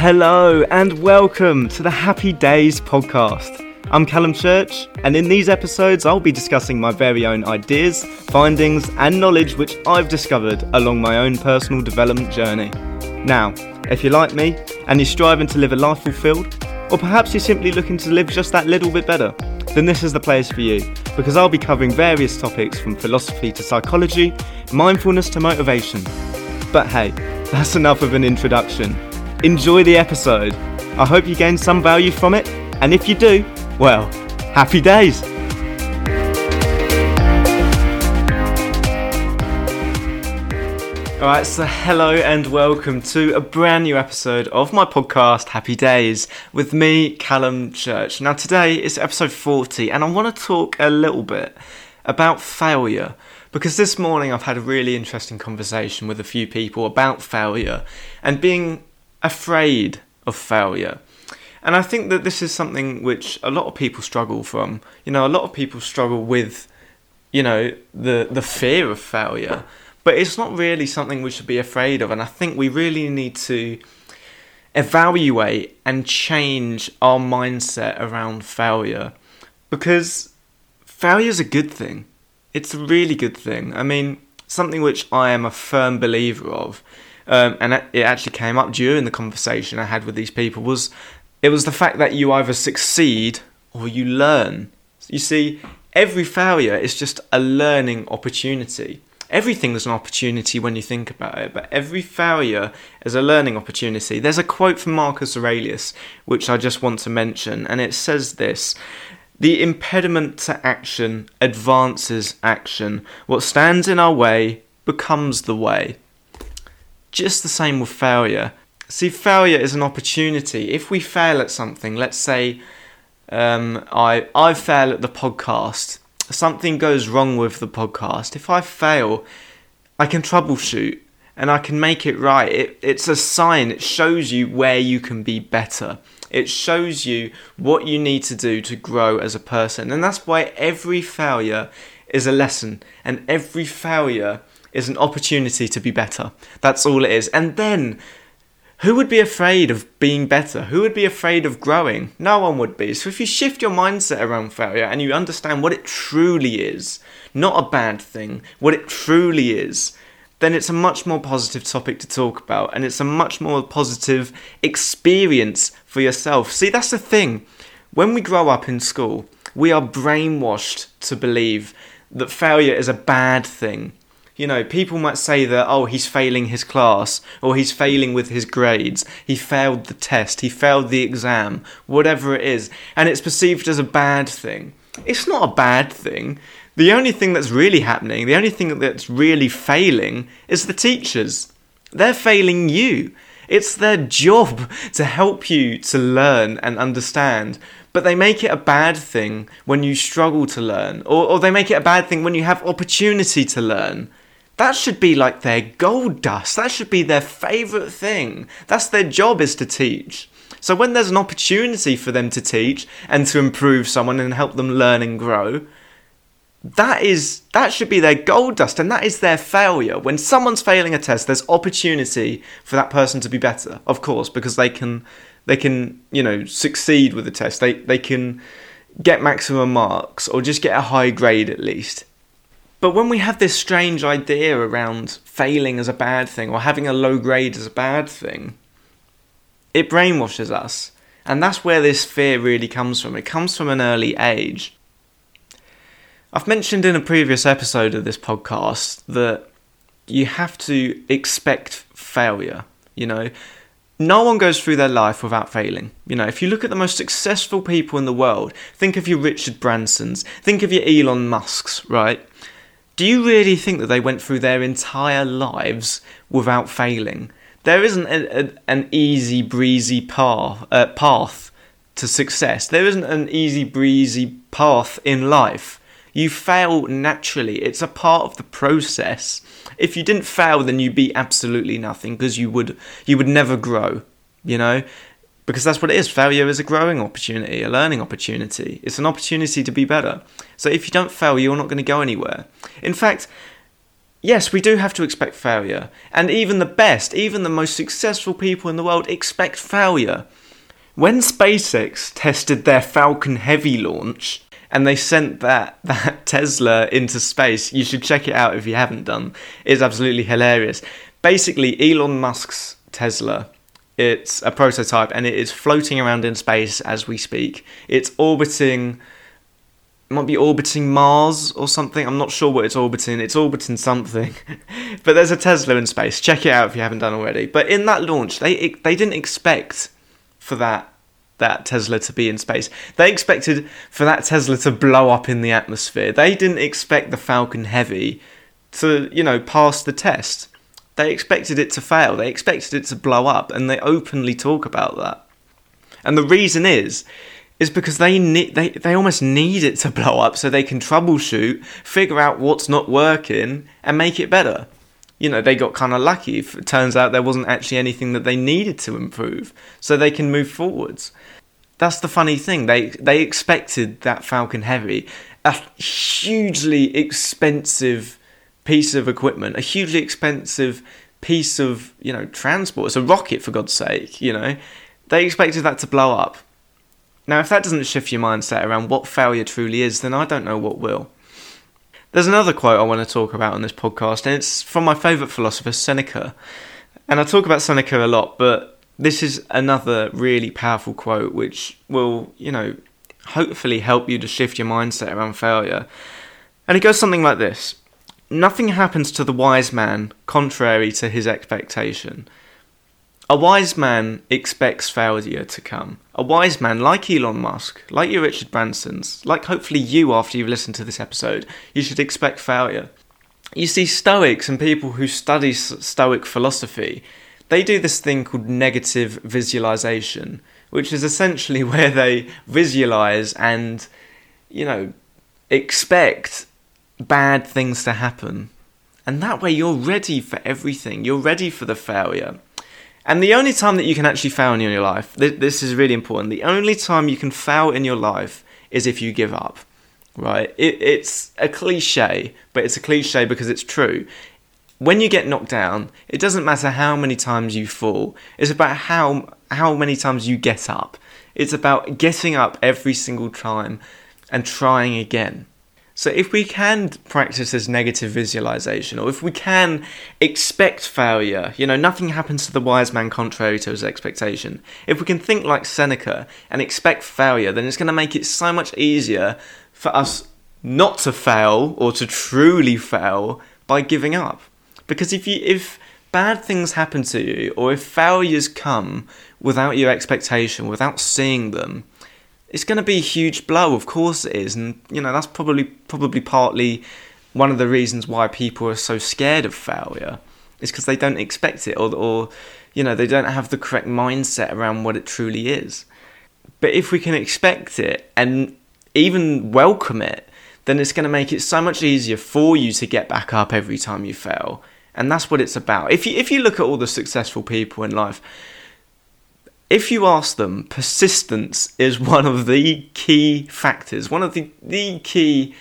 Hello and welcome to the Happy Days podcast. I'm Callum Church, and in these episodes, I'll be discussing my very own ideas, findings, and knowledge which I've discovered along my own personal development journey. Now, if you're like me and you're striving to live a life fulfilled, or perhaps you're simply looking to live just that little bit better, then this is the place for you because I'll be covering various topics from philosophy to psychology, mindfulness to motivation. But hey, that's enough of an introduction. Enjoy the episode. I hope you gain some value from it, and if you do, well, happy days! Alright, so hello and welcome to a brand new episode of my podcast, Happy Days, with me, Callum Church. Now, today is episode 40, and I want to talk a little bit about failure because this morning I've had a really interesting conversation with a few people about failure and being afraid of failure. And I think that this is something which a lot of people struggle from. You know, a lot of people struggle with, you know, the the fear of failure but it's not really something we should be afraid of. And I think we really need to evaluate and change our mindset around failure because failure is a good thing. It's a really good thing. I mean, something which I am a firm believer of, um, and it actually came up during the conversation I had with these people, was it was the fact that you either succeed or you learn. You see, every failure is just a learning opportunity everything is an opportunity when you think about it, but every failure is a learning opportunity. There's a quote from Marcus Aurelius which I just want to mention, and it says this. The impediment to action advances action. What stands in our way becomes the way. Just the same with failure. See, failure is an opportunity. If we fail at something, let's say um, I I fail at the podcast, something goes wrong with the podcast, if I fail, I can troubleshoot and I can make it right. It, it's a sign, it shows you where you can be better. It shows you what you need to do to grow as a person. And that's why every failure is a lesson and every failure is an opportunity to be better. That's all it is. And then who would be afraid of being better? Who would be afraid of growing? No one would be. So if you shift your mindset around failure and you understand what it truly is, not a bad thing, what it truly is, then it's a much more positive topic to talk about and it's a much more positive experience for yourself. See, that's the thing. When we grow up in school, we are brainwashed to believe that failure is a bad thing you know, people might say that, oh, he's failing his class, or he's failing with his grades, he failed the test, he failed the exam, whatever it is, and it's perceived as a bad thing. It's not a bad thing. The only thing that's really happening, the only thing that's really failing, is the teachers. They're failing you. It's their job to help you to learn and understand but they make it a bad thing when you struggle to learn, or, or they make it a bad thing when you have opportunity to learn. That should be like their gold dust. That should be their favourite thing. That's their job is to teach. So when there's an opportunity for them to teach and to improve someone and help them learn and grow, that is that should be their gold dust and that is their failure. When someone's failing a test, there's opportunity for that person to be better, of course, because they can they can, you know, succeed with the test. They they can get maximum marks or just get a high grade at least. But when we have this strange idea around failing as a bad thing or having a low grade as a bad thing, it brainwashes us. And that's where this fear really comes from. It comes from an early age. I've mentioned in a previous episode of this podcast that you have to expect failure. You know, no one goes through their life without failing. You know, if you look at the most successful people in the world, think of your Richard Bransons, think of your Elon Musks, right? Do you really think that they went through their entire lives without failing? There isn't a, a, an easy breezy path, uh, path to success. There isn't an easy breezy path in life. You fail naturally. It's a part of the process. If you didn't fail, then you'd be absolutely nothing because you would you would never grow. You know, because that's what it is. Failure is a growing opportunity, a learning opportunity. It's an opportunity to be better. So if you don't fail, you're not going to go anywhere. In fact, yes, we do have to expect failure. And even the best, even the most successful people in the world expect failure. When SpaceX tested their Falcon Heavy launch and they sent that, that Tesla into space, you should check it out if you haven't done. It's absolutely hilarious. Basically, Elon Musk's Tesla it's a prototype and it is floating around in space as we speak. It's orbiting might be orbiting Mars or something. I'm not sure what it's orbiting. It's orbiting something. but there's a Tesla in space. Check it out if you haven't done already. But in that launch, they they didn't expect for that that Tesla to be in space. They expected for that Tesla to blow up in the atmosphere. They didn't expect the Falcon Heavy to, you know, pass the test. They expected it to fail. They expected it to blow up and they openly talk about that. And the reason is is because they need they, they almost need it to blow up so they can troubleshoot, figure out what's not working, and make it better. You know, they got kind of lucky. It turns out there wasn't actually anything that they needed to improve, so they can move forwards. That's the funny thing. They they expected that Falcon Heavy, a hugely expensive piece of equipment, a hugely expensive piece of you know transport. It's a rocket for God's sake. You know, they expected that to blow up now, if that doesn't shift your mindset around what failure truly is, then I don't know what will. There's another quote I want to talk about on this podcast, and it's from my favourite philosopher, Seneca. And I talk about Seneca a lot, but this is another really powerful quote which will, you know, hopefully help you to shift your mindset around failure. And it goes something like this Nothing happens to the wise man contrary to his expectation. A wise man expects failure to come. A wise man, like Elon Musk, like you, Richard Branson's, like hopefully you after you've listened to this episode, you should expect failure. You see, Stoics and people who study Stoic philosophy, they do this thing called negative visualization, which is essentially where they visualize and, you know, expect bad things to happen. And that way you're ready for everything. You're ready for the failure. And the only time that you can actually fail in your life, th- this is really important. The only time you can fail in your life is if you give up, right? It, it's a cliche, but it's a cliche because it's true. When you get knocked down, it doesn't matter how many times you fall. It's about how how many times you get up. It's about getting up every single time and trying again. So if we can practice this negative visualization, or if we can expect failure, you know, nothing happens to the wise man contrary to his expectation. If we can think like Seneca and expect failure, then it's going to make it so much easier for us not to fail or to truly fail by giving up. Because if you if bad things happen to you or if failures come without your expectation, without seeing them, it's going to be a huge blow. Of course it is, and you know that's probably probably partly one of the reasons why people are so scared of failure is because they don't expect it, or or you know they don't have the correct mindset around what it truly is. But if we can expect it and even welcome it, then it's going to make it so much easier for you to get back up every time you fail. And that's what it's about. If you if you look at all the successful people in life, if you ask them, persistence is one of the key factors, one of the, the key,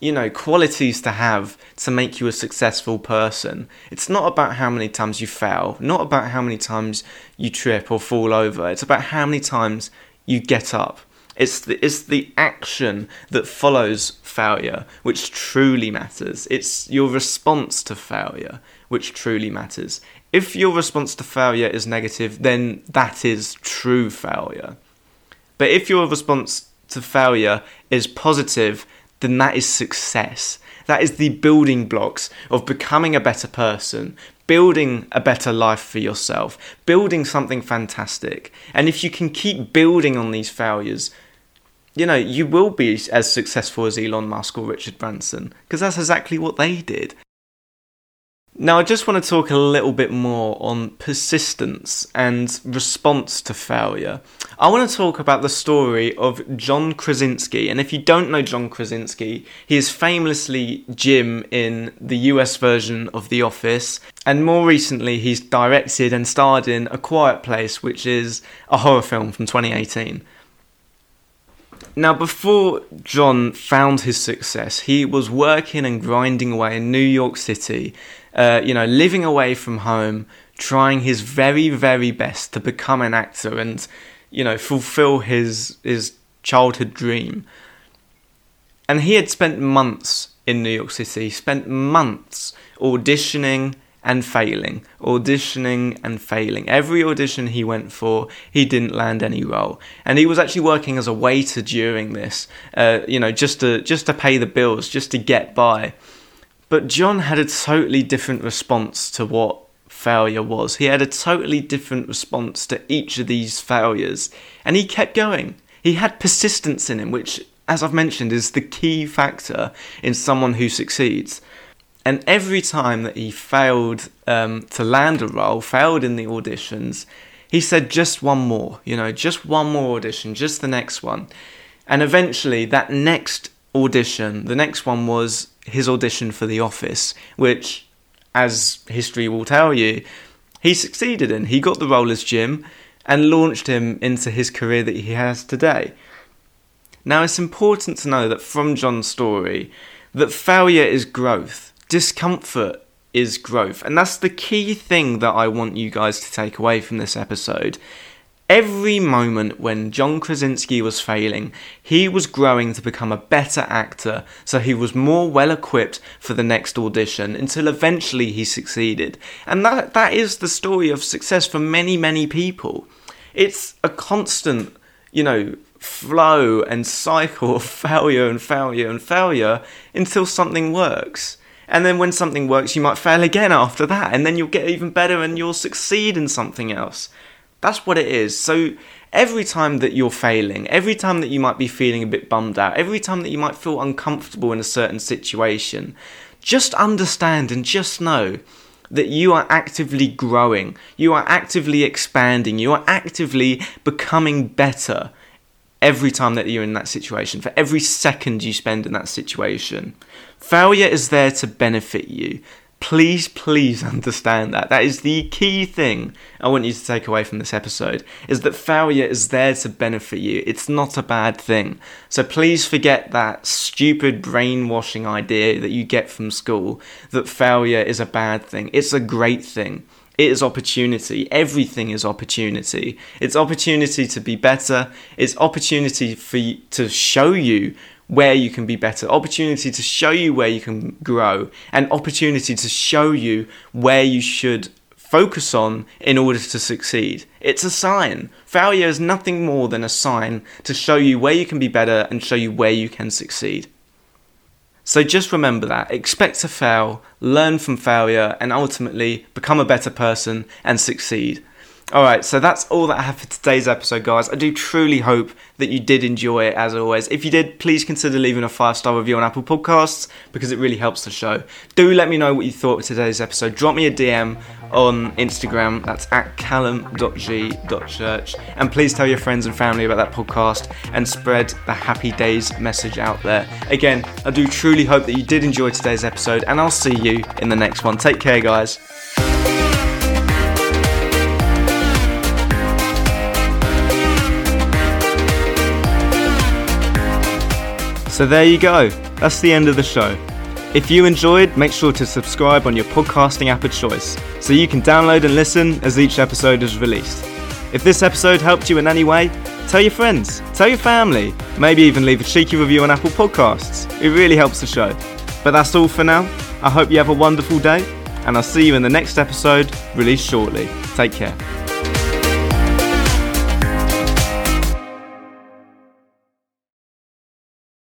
you know, qualities to have to make you a successful person. It's not about how many times you fail, not about how many times you trip or fall over. It's about how many times you get up. It's the, it's the action that follows failure which truly matters. It's your response to failure which truly matters. If your response to failure is negative, then that is true failure. But if your response to failure is positive, then that is success. That is the building blocks of becoming a better person, building a better life for yourself, building something fantastic. And if you can keep building on these failures, you know, you will be as successful as Elon Musk or Richard Branson, because that's exactly what they did. Now, I just want to talk a little bit more on persistence and response to failure. I want to talk about the story of John Krasinski. And if you don't know John Krasinski, he is famously Jim in the US version of The Office. And more recently, he's directed and starred in A Quiet Place, which is a horror film from 2018. Now, before John found his success, he was working and grinding away in New York City, uh, you know, living away from home, trying his very, very best to become an actor and, you know, fulfill his his childhood dream. And he had spent months in New York City, spent months auditioning and failing, auditioning and failing. Every audition he went for, he didn't land any role, and he was actually working as a waiter during this, uh, you know, just to just to pay the bills, just to get by. But John had a totally different response to what failure was. He had a totally different response to each of these failures, and he kept going. He had persistence in him, which, as I've mentioned, is the key factor in someone who succeeds. And every time that he failed um, to land a role, failed in the auditions, he said just one more, you know, just one more audition, just the next one. And eventually, that next audition, the next one was his audition for The Office, which, as history will tell you, he succeeded in. He got the role as Jim and launched him into his career that he has today. Now, it's important to know that from John's story, that failure is growth discomfort is growth. And that's the key thing that I want you guys to take away from this episode. Every moment when John Krasinski was failing, he was growing to become a better actor, so he was more well equipped for the next audition until eventually he succeeded. And that, that is the story of success for many, many people. It's a constant, you know, flow and cycle of failure and failure and failure until something works. And then when something works, you might fail again after that, and then you'll get even better and you'll succeed in something else. That's what it is. So every time that you're failing, every time that you might be feeling a bit bummed out, every time that you might feel uncomfortable in a certain situation, just understand and just know that you are actively growing, you are actively expanding, you are actively becoming better every time that you're in that situation, for every second you spend in that situation. Failure is there to benefit you. Please, please understand that. That is the key thing I want you to take away from this episode is that failure is there to benefit you. It's not a bad thing. So please forget that stupid brainwashing idea that you get from school that failure is a bad thing. It's a great thing. It is opportunity. Everything is opportunity. It's opportunity to be better. It's opportunity for you, to show you where you can be better, opportunity to show you where you can grow, and opportunity to show you where you should focus on in order to succeed. It's a sign. Failure is nothing more than a sign to show you where you can be better and show you where you can succeed. So just remember that. Expect to fail, learn from failure, and ultimately become a better person and succeed. Alright, so that's all that I have for today's episode, guys. I do truly hope that you did enjoy it as always. If you did, please consider leaving a five star review on Apple Podcasts because it really helps the show. Do let me know what you thought of today's episode. Drop me a DM on Instagram, that's at callum.g.church. And please tell your friends and family about that podcast and spread the happy days message out there. Again, I do truly hope that you did enjoy today's episode, and I'll see you in the next one. Take care, guys. So there you go. That's the end of the show. If you enjoyed, make sure to subscribe on your podcasting app of choice so you can download and listen as each episode is released. If this episode helped you in any way, tell your friends, tell your family, maybe even leave a cheeky review on Apple Podcasts. It really helps the show. But that's all for now. I hope you have a wonderful day, and I'll see you in the next episode, released shortly. Take care.